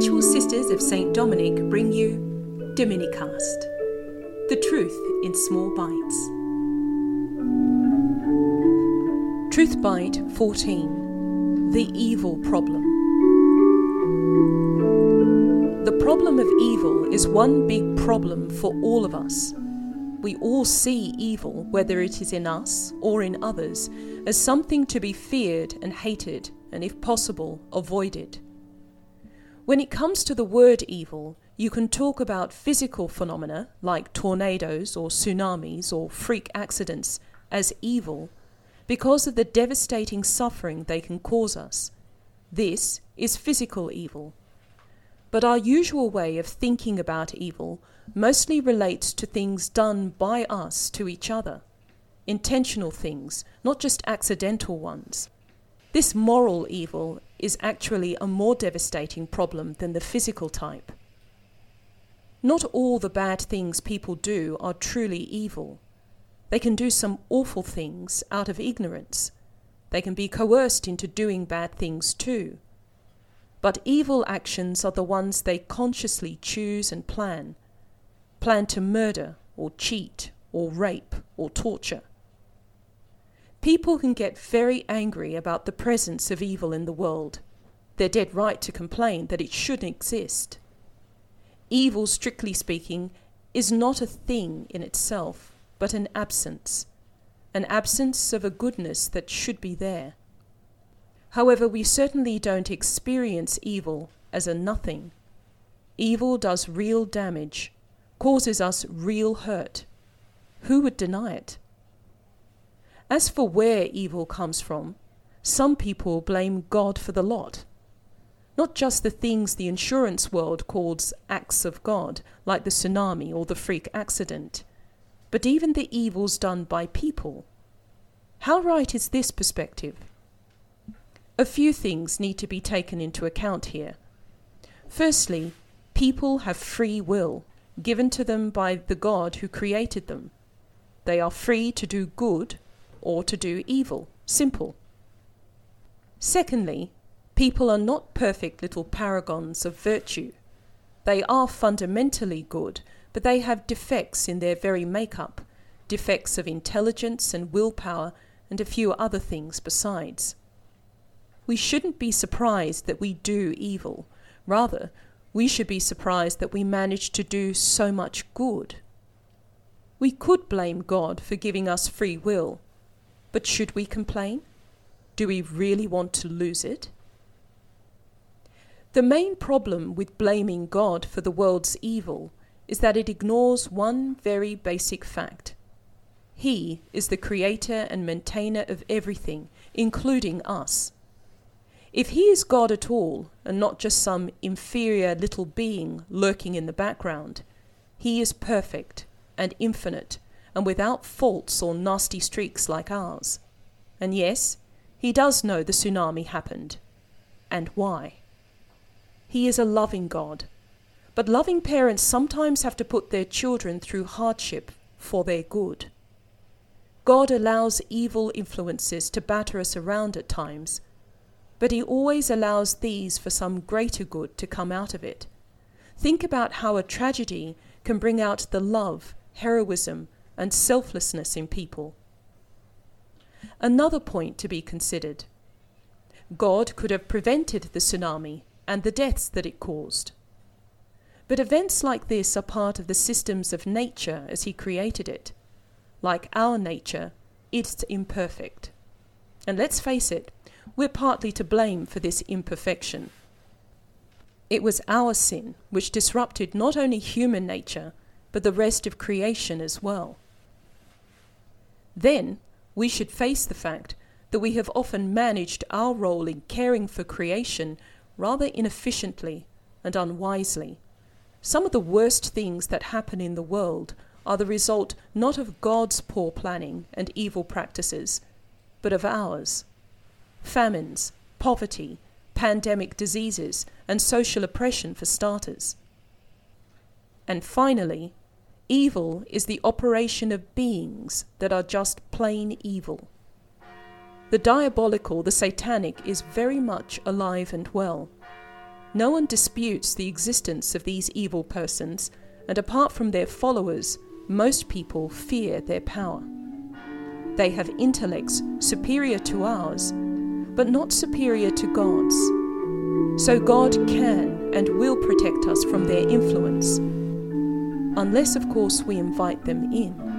Conventual Sisters of St. Dominic bring you Dominicast, the truth in small bites. Truth Byte 14 The Evil Problem. The problem of evil is one big problem for all of us. We all see evil, whether it is in us or in others, as something to be feared and hated, and if possible, avoided. When it comes to the word evil, you can talk about physical phenomena like tornadoes or tsunamis or freak accidents as evil because of the devastating suffering they can cause us. This is physical evil. But our usual way of thinking about evil mostly relates to things done by us to each other, intentional things, not just accidental ones. This moral evil is actually a more devastating problem than the physical type. Not all the bad things people do are truly evil. They can do some awful things out of ignorance. They can be coerced into doing bad things too. But evil actions are the ones they consciously choose and plan. Plan to murder, or cheat, or rape, or torture. People can get very angry about the presence of evil in the world. They're dead right to complain that it shouldn't exist. Evil, strictly speaking, is not a thing in itself but an absence, an absence of a goodness that should be there. However, we certainly don't experience evil as a nothing. Evil does real damage, causes us real hurt. Who would deny it? As for where evil comes from, some people blame God for the lot. Not just the things the insurance world calls acts of God, like the tsunami or the freak accident but even the evils done by people. How right is this perspective? A few things need to be taken into account here. Firstly, people have free will given to them by the God who created them. They are free to do good or to do evil. Simple. Secondly, people are not perfect little paragons of virtue. They are fundamentally good but they have defects in their very makeup, defects of intelligence and willpower, and a few other things besides. We shouldn't be surprised that we do evil. Rather, we should be surprised that we manage to do so much good. We could blame God for giving us free will, but should we complain? Do we really want to lose it? The main problem with blaming God for the world's evil is that it ignores one very basic fact. He is the creator and maintainer of everything, including us. If he is God at all, and not just some inferior little being lurking in the background, he is perfect and infinite and without faults or nasty streaks like ours. And yes, he does know the tsunami happened. And why? He is a loving God but loving parents sometimes have to put their children through hardship for their good. God allows evil influences to batter us around at times, but He always allows these for some greater good to come out of it. Think about how a tragedy can bring out the love, heroism, and selflessness in people. Another point to be considered God could have prevented the tsunami and the deaths that it caused. But events like this are part of the systems of nature as He created it. Like our nature, it's imperfect. And let's face it, we're partly to blame for this imperfection. It was our sin which disrupted not only human nature, but the rest of creation as well. Then we should face the fact that we have often managed our role in caring for creation rather inefficiently and unwisely. Some of the worst things that happen in the world are the result not of God's poor planning and evil practices, but of ours. Famines, poverty, pandemic diseases, and social oppression for starters. And finally, evil is the operation of beings that are just plain evil. The diabolical, the satanic, is very much alive and well. No one disputes the existence of these evil persons, and apart from their followers, most people fear their power. They have intellects superior to ours, but not superior to God's. So God can and will protect us from their influence, unless, of course, we invite them in.